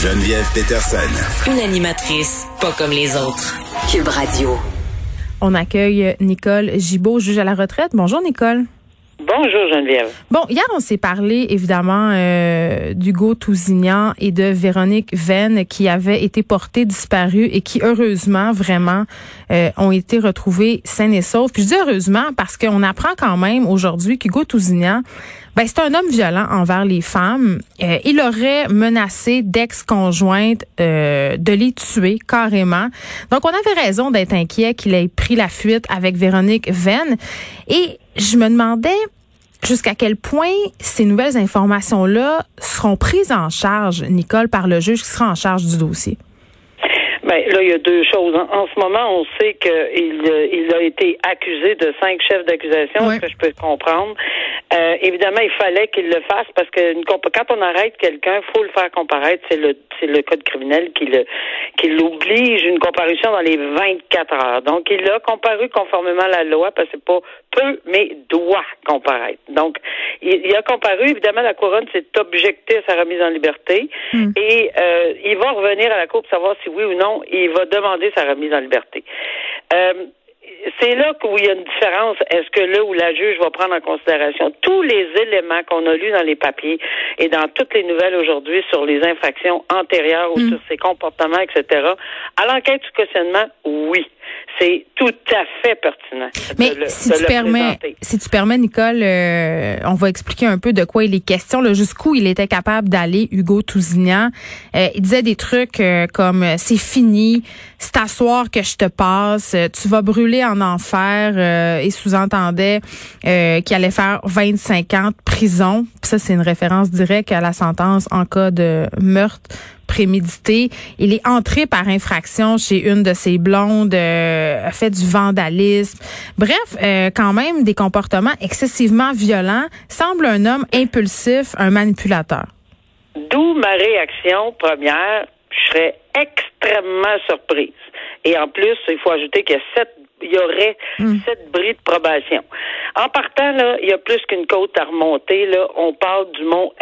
Geneviève Peterson. Une animatrice pas comme les autres. Cube Radio. On accueille Nicole Gibault, juge à la retraite. Bonjour Nicole. Bonjour Geneviève. Bon, hier on s'est parlé évidemment euh, d'Hugo Tousignan et de Véronique Venn qui avaient été portés disparus et qui heureusement vraiment euh, ont été retrouvés sains et saufs. Puis je dis heureusement parce qu'on apprend quand même aujourd'hui qu'Hugo Tousignan ben, c'est un homme violent envers les femmes. Euh, il aurait menacé d'ex-conjointes euh, de les tuer carrément. Donc, on avait raison d'être inquiet qu'il ait pris la fuite avec Véronique Venn. Et je me demandais jusqu'à quel point ces nouvelles informations-là seront prises en charge, Nicole, par le juge qui sera en charge du dossier. Ben, là, il y a deux choses. En, ce moment, on sait qu'il euh, il a été accusé de cinq chefs d'accusation, ce que je peux comprendre? Euh, évidemment, il fallait qu'il le fasse parce que quand on arrête quelqu'un, faut le faire comparaître. C'est le c'est le code criminel qui le qui l'oblige une comparution dans les 24 heures. Donc, il a comparu conformément à la loi parce que c'est pas peut, mais doit comparaître. Donc, il, a comparu. Évidemment, la couronne s'est objectée à sa remise en liberté hmm. et euh, il va revenir à la cour pour savoir si oui ou non il va demander sa remise en liberté. Euh, c'est là où il y a une différence. Est-ce que là où la juge va prendre en considération tous les éléments qu'on a lus dans les papiers et dans toutes les nouvelles aujourd'hui sur les infractions antérieures ou hmm. sur ses comportements, etc. À l'enquête du cautionnement, oui c'est tout à fait pertinent. Mais si, tu permets, si tu permets, Nicole, euh, on va expliquer un peu de quoi il est question, jusqu'où il était capable d'aller, Hugo Tousignan. Euh, il disait des trucs euh, comme c'est fini, c'est à soir que je te passe, tu vas brûler en enfer, et sous-entendait qu'il allait faire 25 ans de prison. ça, c'est une référence directe à la sentence en cas de meurtre prémédité. Il est entré par infraction chez une de ses blondes, euh, a fait du vandalisme. Bref, euh, quand même des comportements excessivement violents. Semble un homme impulsif, un manipulateur. D'où ma réaction première. Je serais extrêmement surprise. Et en plus, il faut ajouter qu'il y a sept il y aurait hmm. sept bris de probation. En partant, là, il y a plus qu'une côte à remonter. Là. On parle du mont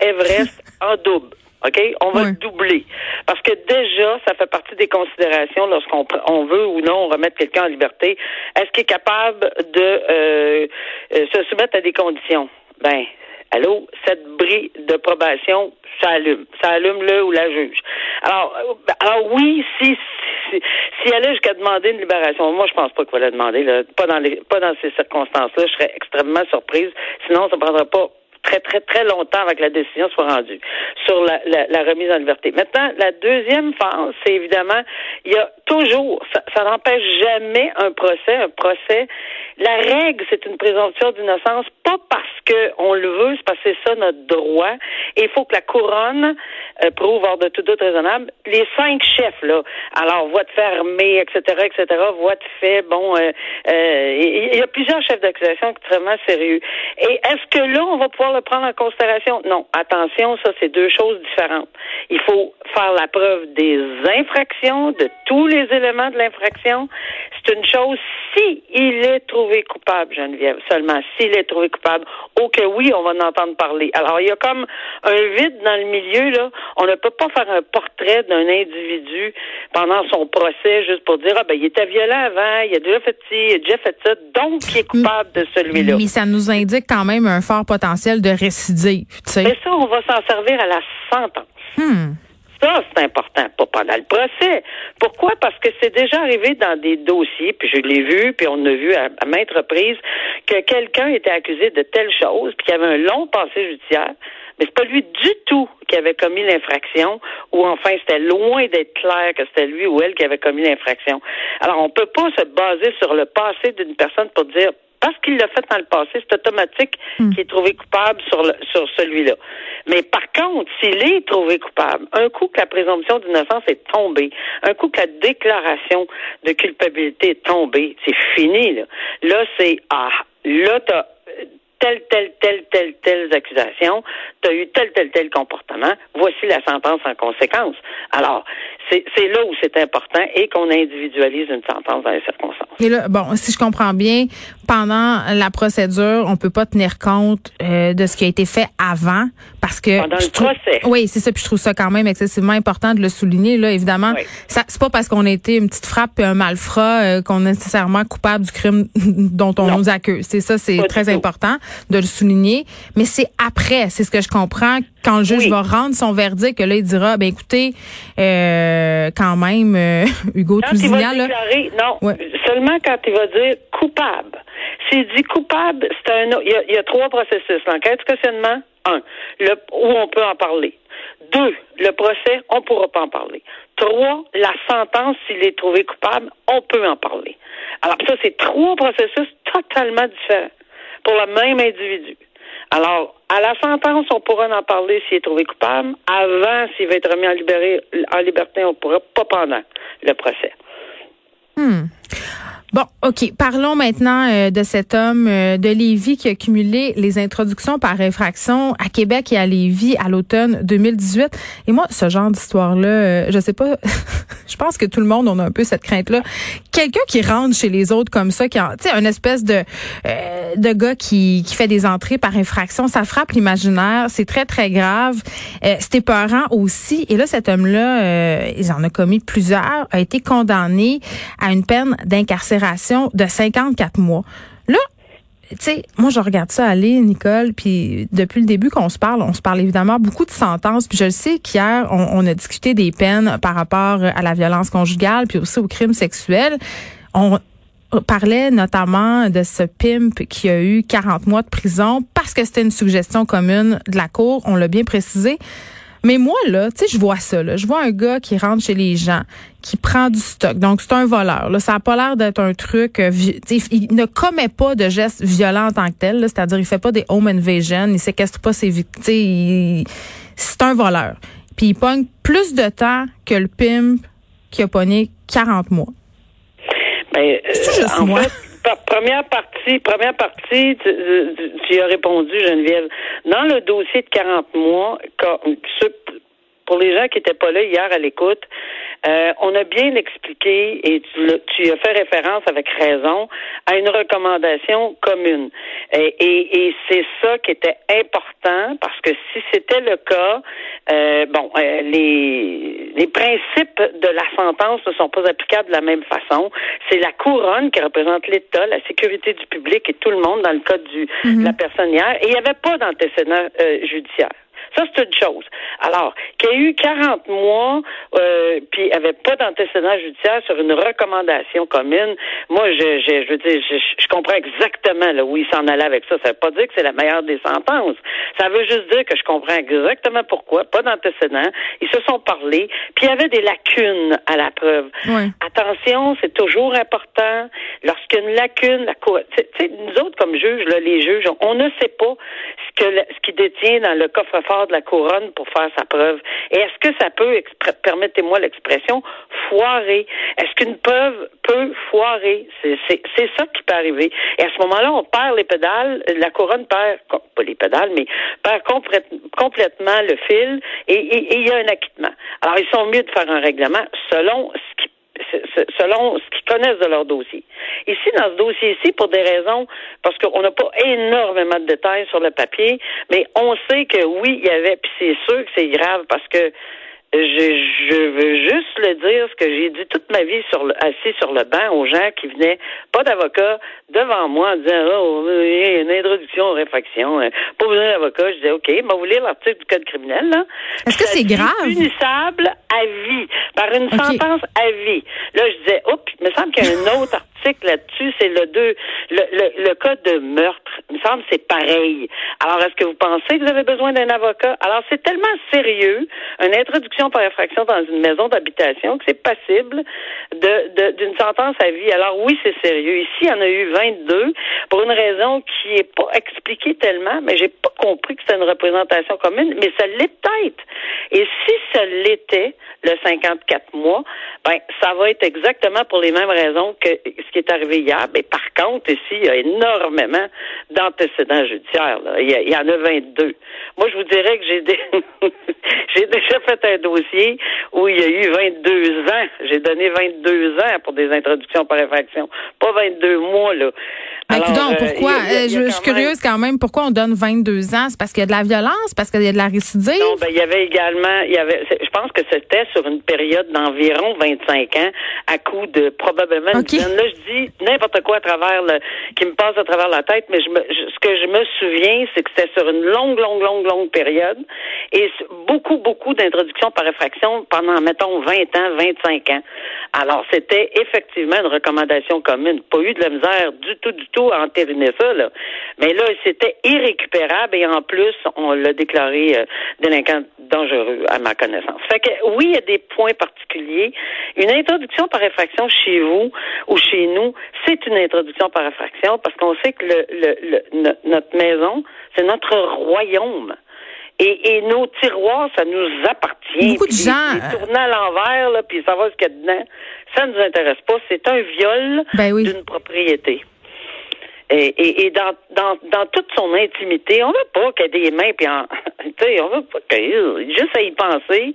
Everest en double. OK? On va le doubler. Parce que déjà, ça fait partie des considérations lorsqu'on on veut ou non remettre quelqu'un en liberté. Est-ce qu'il est capable de euh, euh, se soumettre à des conditions? Ben, allô, cette brille de probation, ça allume. Ça allume le ou la juge. Alors, euh, alors oui, si, si, si elle est jusqu'à demander une libération, moi je pense pas qu'il va la demander, là. Pas dans les pas dans ces circonstances-là, je serais extrêmement surprise. Sinon, ça prendra pas très, très, très longtemps avec la décision soit rendue sur la, la, remise en liberté. Maintenant, la deuxième phase, c'est évidemment, il y a toujours, ça, ça n'empêche jamais un procès, un procès. La règle, c'est une présomption d'innocence, pas parce qu'on le veut, c'est parce que c'est ça notre droit. Et il faut que la couronne euh, prouve hors de tout doute raisonnable. Les cinq chefs, là, alors voix de fermée, etc., etc., voix de fait, bon, euh, euh, il y a plusieurs chefs d'accusation extrêmement sérieux. Et est-ce que là, on va pouvoir le prendre en considération? Non. Attention, ça, c'est deux choses différentes. Il faut faire la preuve des infractions, de tous les éléments de l'infraction. C'est une chose si il est trouvé coupable, Geneviève, seulement s'il est trouvé coupable. Oh que oui, on va en entendre parler. Alors, il y a comme un vide dans le milieu, là. On ne peut pas faire un portrait d'un individu pendant son procès juste pour dire, ah ben, il était violent avant, il a déjà fait ci, il a déjà fait ça, donc il est coupable de celui-là. Mais ça nous indique quand même un fort potentiel de récidive, tu sais. Mais ça, on va s'en servir à la sentence. Hmm. Ça, c'est important, pas pendant le procès. Pourquoi? Parce que c'est déjà arrivé dans des dossiers, puis je l'ai vu, puis on a vu à, maintes reprises, que quelqu'un était accusé de telle chose, puis qu'il y avait un long passé judiciaire, mais c'est pas lui du tout qui avait commis l'infraction, ou enfin c'était loin d'être clair que c'était lui ou elle qui avait commis l'infraction. Alors on peut pas se baser sur le passé d'une personne pour dire parce qu'il l'a fait dans le passé, c'est automatique hmm. qu'il est trouvé coupable sur, le, sur celui-là. Mais par contre, s'il est trouvé coupable, un coup que la présomption d'innocence est tombée, un coup que la déclaration de culpabilité est tombée, c'est fini. Là, là c'est ah, là t'as telle, telle, telle, telle, telle accusation, tu as eu tel, tel, tel comportement, voici la sentence en conséquence. Alors, c'est là où c'est important et qu'on individualise une sentence dans les circonstances. Et là, bon, si je comprends bien, pendant la procédure, on peut pas tenir compte euh, de ce qui a été fait avant parce que pendant le procès. Oui, c'est ça. Puis je trouve ça quand même excessivement important de le souligner. Là, évidemment, ça c'est pas parce qu'on a été une petite frappe et un malfrat euh, qu'on est nécessairement coupable du crime dont on nous accuse. C'est ça, c'est très important de le souligner. Mais c'est après, c'est ce que je comprends, quand le juge va rendre son verdict, que là il dira, ben écoutez, euh, quand même, Hugo quand il va déclarer, non, seulement quand il va dire coupable. S'il dit coupable, c'est un il y, a, trois processus. L'enquête questionnement, un, le, où on peut en parler. Deux, le procès, on ne pourra pas en parler. Trois, la sentence, s'il est trouvé coupable, on peut en parler. Alors ça, c'est trois processus totalement différents pour le même individu. Alors, à la sentence, on pourra en parler s'il est trouvé coupable. Avant, s'il va être remis en, en liberté, on ne pourra pas pendant le procès. Hmm. Bon, OK. Parlons maintenant euh, de cet homme euh, de Lévis qui a cumulé les introductions par infraction à Québec et à Lévis à l'automne 2018. Et moi, ce genre d'histoire-là, euh, je sais pas, je pense que tout le monde, on a un peu cette crainte-là. Quelqu'un qui rentre chez les autres comme ça, qui a, tu sais, un espèce de, de gars qui, qui fait des entrées par infraction, ça frappe l'imaginaire. C'est très, très grave. C'était peurant aussi. Et là, cet homme-là, il en a commis plusieurs, a été condamné à une peine d'incarcération de 54 mois. Là, tu sais, moi, je regarde ça aller, Nicole, puis depuis le début qu'on se parle, on se parle évidemment beaucoup de sentences, puis je le sais qu'hier, on, a discuté des peines par rapport à la violence conjugale, puis aussi au crime sexuel. On parlait notamment de ce pimp qui a eu 40 mois de prison parce que c'était une suggestion commune de la Cour, on l'a bien précisé. Mais moi, là, tu sais, je vois ça. Là. Je vois un gars qui rentre chez les gens, qui prend du stock. Donc, c'est un voleur. Là. Ça n'a pas l'air d'être un truc... Euh, il ne commet pas de gestes violents en tant que tel. C'est-à-dire, il fait pas des home invasion. Il séquestre pas ses victimes. C'est un voleur. Puis il pogne plus de temps que le pimp qui a pogné 40 mois. Ben, c'est juste moi? première partie, première partie, tu, as répondu, Geneviève. Dans le dossier de 40 mois, pour les gens qui n'étaient pas là hier à l'écoute, euh, on a bien expliqué, et tu, tu, as fait référence avec raison, à une recommandation commune. Et, et, et c'est ça qui était important, parce que si c'était le cas, euh, bon, euh, les, les principes de la sentence ne sont pas applicables de la même façon. C'est la couronne qui représente l'État, la sécurité du public et tout le monde dans le cas du, de la personne hier. Et il n'y avait pas d'antécédent euh, judiciaire. Ça, c'est une chose. Alors, qu'il y ait eu 40 mois, euh, puis avait pas d'antécédent judiciaire sur une recommandation commune, moi, je, je, je veux dire, je, je comprends exactement là, où il s'en allait avec ça. Ça ne veut pas dire que c'est la meilleure des sentences. Ça veut juste dire que je comprends exactement pourquoi, pas d'antécédent. Ils se sont parlé, puis il y avait des lacunes à la preuve. Attention, c'est toujours important. Lorsqu'il y a une lacune, la cour... Tu sais, nous autres, comme juges, là, les juges, on ne sait pas ce, que, ce qui détient dans le coffre-fort de la couronne pour faire sa preuve. Et est-ce que ça peut, permettez-moi l'expression, foirer? Est-ce qu'une preuve peut foirer? C'est ça qui peut arriver. Et à ce moment-là, on perd les pédales, la couronne perd, pas les pédales, mais perd complètement le fil et il y a un acquittement. Alors, ils sont mieux de faire un règlement selon ce qui selon ce qu'ils connaissent de leur dossier. Ici, dans ce dossier-ci, pour des raisons, parce qu'on n'a pas énormément de détails sur le papier, mais on sait que oui, il y avait, puis c'est sûr que c'est grave parce que je, je veux juste le dire, ce que j'ai dit toute ma vie sur le, assis sur le banc aux gens qui venaient, pas d'avocat, devant moi en disant Oh, il y a une introduction aux réfractions. Hein. Pas besoin d'avocat. Je disais OK, mais vous lire l'article du Code criminel, là. Est-ce que c'est grave? Punissable à vie, par une sentence à vie. Là, je disais, oups, il me semble qu'il y a un autre là-dessus, c'est le deux, le, cas de meurtre. Il me semble c'est pareil. Alors, est-ce que vous pensez que vous avez besoin d'un avocat? Alors, c'est tellement sérieux, une introduction par infraction dans une maison d'habitation, que c'est passible de, d'une sentence à vie. Alors, oui, c'est sérieux. Ici, il y en a eu 22 pour une raison qui est pas expliquée tellement, mais j'ai pas compris que c'était une représentation commune, mais ça l'est peut-être. Et si ça l'était, le 54 mois, ben, ça va être exactement pour les mêmes raisons que qui est arrivé hier. Mais par contre, ici, il y a énormément d'antécédents judiciaires. Il, y en a 22. Moi, je vous dirais que j'ai j'ai déjà fait un dossier où il y a eu 22 ans. J'ai donné 22 ans pour des introductions par infraction. Pas 22 mois, là. Ben, Alors, pourquoi? je, suis curieuse quand même. Pourquoi on donne 22 ans? C'est parce qu'il y a de la violence? Parce qu'il y a de la récidive? Non, ben, il y avait également, il y avait, je pense que c'était sur une période d'environ 25 ans, à coup de probablement Là, je dis n'importe quoi à travers le, qui me passe à travers la tête, mais je me, ce que je me souviens, c'est que c'était sur une longue, longue, longue, longue période et beaucoup, beaucoup d'introductions par effraction pendant, mettons, 20 ans, 25 ans. Alors, c'était effectivement une recommandation commune. Pas eu de la misère du tout, du tout à entériner ça, là. Mais là, c'était irrécupérable et en plus, on l'a déclaré euh, délinquant dangereux, à ma connaissance. Fait que, oui, il y a des points particuliers. Une introduction par effraction chez vous ou chez nous, c'est une introduction par effraction parce qu'on sait que le, le, notre maison, c'est notre royaume. Et, et, nos tiroirs, ça nous appartient. Beaucoup de gens. Les, tourner à l'envers, là, puis savoir ce qu'il y a dedans, ça ne nous intéresse pas. C'est un viol ben d'une propriété. Et, et, dans, dans, dans toute son intimité, on veut pas qu'il y ait des mains, puis sais, on veut pas qu'il juste à y penser.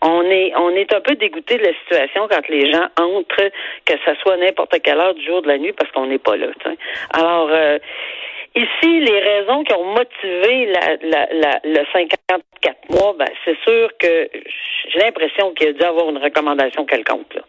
On est, on est un peu dégoûté de la situation quand les gens entrent, que ce soit n'importe quelle heure du jour de la nuit, parce qu'on n'est pas là. Alors, euh, Ici, les raisons qui ont motivé la, la, la, le 54 mois, ben, c'est sûr que j'ai l'impression qu'il y a dû avoir une recommandation quelconque. Là.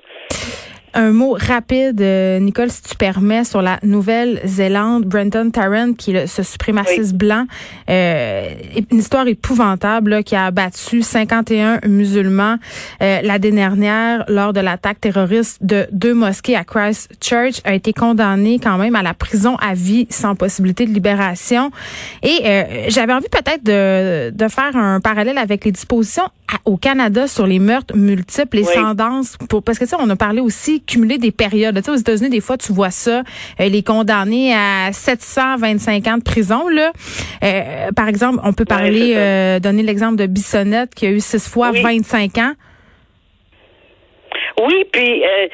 Un mot rapide, euh, Nicole, si tu permets, sur la Nouvelle-Zélande, Brenton Tarrant, qui est ce suprémaciste blanc, euh, une histoire épouvantable qui a abattu 51 musulmans euh, l'année dernière lors de l'attaque terroriste de deux mosquées à Christchurch, a été condamné quand même à la prison à vie sans possibilité de libération. Et euh, j'avais envie peut-être de, de faire un parallèle avec les dispositions au Canada sur les meurtres multiples, les tendances, pour, parce que ça, on a parlé aussi cumuler des périodes. Tu sais, aux États-Unis, des fois, tu vois ça, euh, les condamnés à 725 ans de prison. Là. Euh, par exemple, on peut parler, euh, donner l'exemple de Bissonnette qui a eu six fois 25 ans. Oui, puis euh,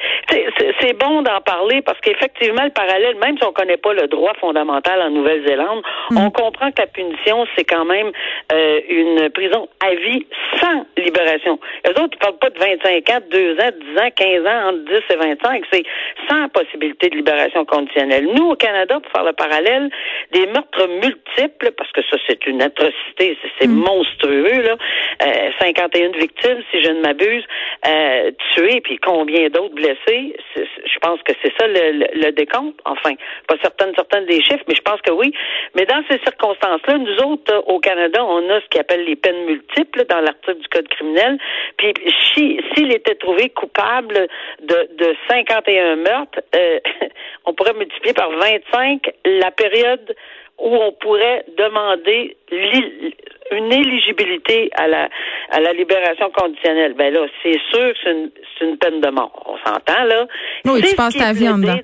c'est bon d'en parler parce qu'effectivement, le parallèle, même si on connaît pas le droit fondamental en Nouvelle-Zélande, mm. on comprend que la punition, c'est quand même euh, une prison à vie sans libération. Les autres, ils parlent pas de 25 ans, 2 ans, 10 ans, 15 ans, entre 10 et 25, c'est sans possibilité de libération conditionnelle. Nous, au Canada, pour faire le parallèle, des meurtres multiples, parce que ça, c'est une atrocité, c'est mm. monstrueux, là, euh, 51 victimes, si je ne m'abuse, euh, tuées, puis combien d'autres blessés? Je pense que c'est ça le, décompte. Enfin, pas certaines, certaines des chiffres, mais je pense que oui. Mais dans ces circonstances-là, nous autres, euh, au Canada, on a ce qu'on appelle les peines multiples dans l'article du Code criminel. Puis s'il était trouvé coupable de, de 51 meurtres, euh, on pourrait multiplier par 25 la période où on pourrait demander une éligibilité à la à la libération conditionnelle. Ben là, c'est sûr que c'est une, une, peine de mort. On s'entend là. Oui, tu passes ta vie en dedans.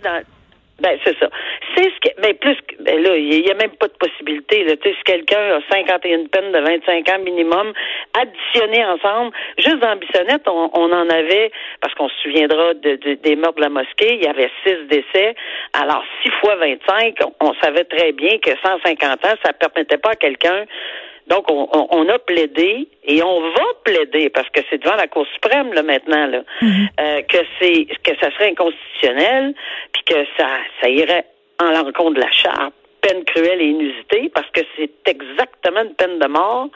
Ben, c'est ça. C'est ce que, ben, plus que, ben là, il n'y a même pas de possibilité, là. Tu sais, si quelqu'un a 51 peines de 25 ans minimum, additionnées ensemble, juste dans Bissonnette, on, en avait, parce qu'on se souviendra de, des morts de la mosquée, il y avait six décès. Alors, 6 fois 25, on, on savait très bien que 150 ans, ça permettait pas à quelqu'un donc, on, a plaidé et on va plaider parce que c'est devant la Cour suprême là maintenant là mhm. euh, que c'est que ça serait inconstitutionnel puis que ça ça irait en l'encontre de la charte peine cruelle et inusitée parce que c'est exactement une peine de mort.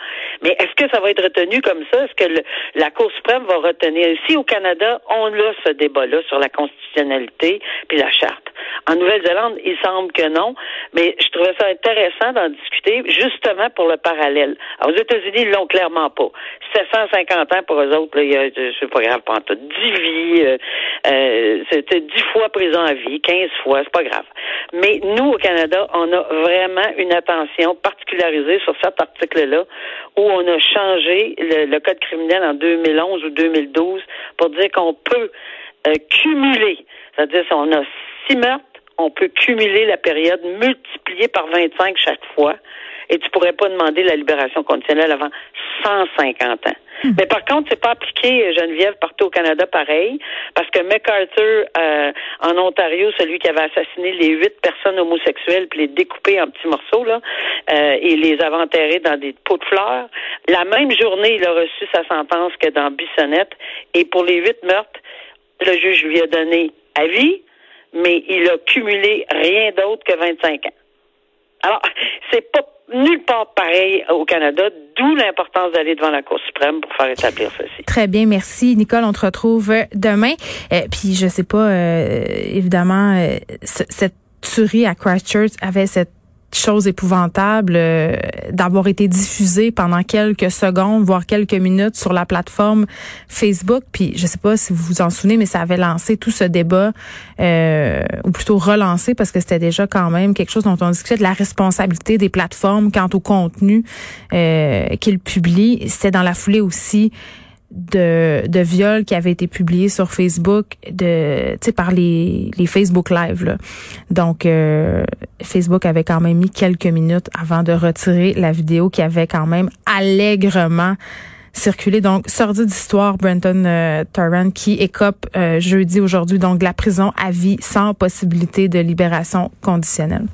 Mais est-ce que ça va être retenu comme ça? Est-ce que la Cour suprême va retenir? Ici, au Canada, on a ce débat-là sur la constitutionnalité puis la charte. En Nouvelle-Zélande, il semble que non, mais je trouvais ça intéressant d'en discuter justement pour le parallèle. aux États-Unis, ils l'ont clairement pas. 750 ans pour eux autres, là, c'est pas grave, pas 10 vies, euh, euh, c'était 10 fois prison à vie, 15 fois, c'est pas grave. Mais nous, au Canada, on a vraiment une attention particularisée sur cet article-là où on a changé le, code criminel en 2011 ou 2012 pour dire qu'on peut euh, cumuler, c'est-à-dire si on a six meurtres, on peut cumuler la période multipliée par 25 chaque fois et tu pourrais pas demander la libération conditionnelle avant 150 ans. Hmm. Mais par contre, c'est pas appliqué, Geneviève, partout au Canada pareil, parce que MacArthur, euh, en Ontario, celui qui avait assassiné les huit personnes homosexuelles puis les découpé en petits morceaux, là, euh, et les avait enterrés dans des pots de fleurs, la même journée, il a reçu sa sentence que dans Bissonnette, et pour les huit meurtres, le juge lui a donné avis, mais il a cumulé rien d'autre que 25 ans. Alors, c'est pas nulle part pareil au Canada, d'où l'importance d'aller devant la Cour suprême pour faire établir ceci. Très bien, merci. Nicole, on te retrouve demain. Euh, puis, je sais pas, euh, évidemment, euh, cette tuerie à Christchurch avait cette chose épouvantable euh, d'avoir été diffusé pendant quelques secondes, voire quelques minutes sur la plateforme Facebook. Puis je sais pas si vous vous en souvenez, mais ça avait lancé tout ce débat, euh, ou plutôt relancé, parce que c'était déjà quand même quelque chose dont on discutait de la responsabilité des plateformes quant au contenu euh, qu'ils publient. C'était dans la foulée aussi de, de viol qui avait été publié sur Facebook de par les, les Facebook Live là. Donc euh, Facebook avait quand même mis quelques minutes avant de retirer la vidéo qui avait quand même allègrement circulé. Donc sortie d'histoire Brenton euh, Tarrant qui écope euh, jeudi aujourd'hui donc la prison à vie sans possibilité de libération conditionnelle.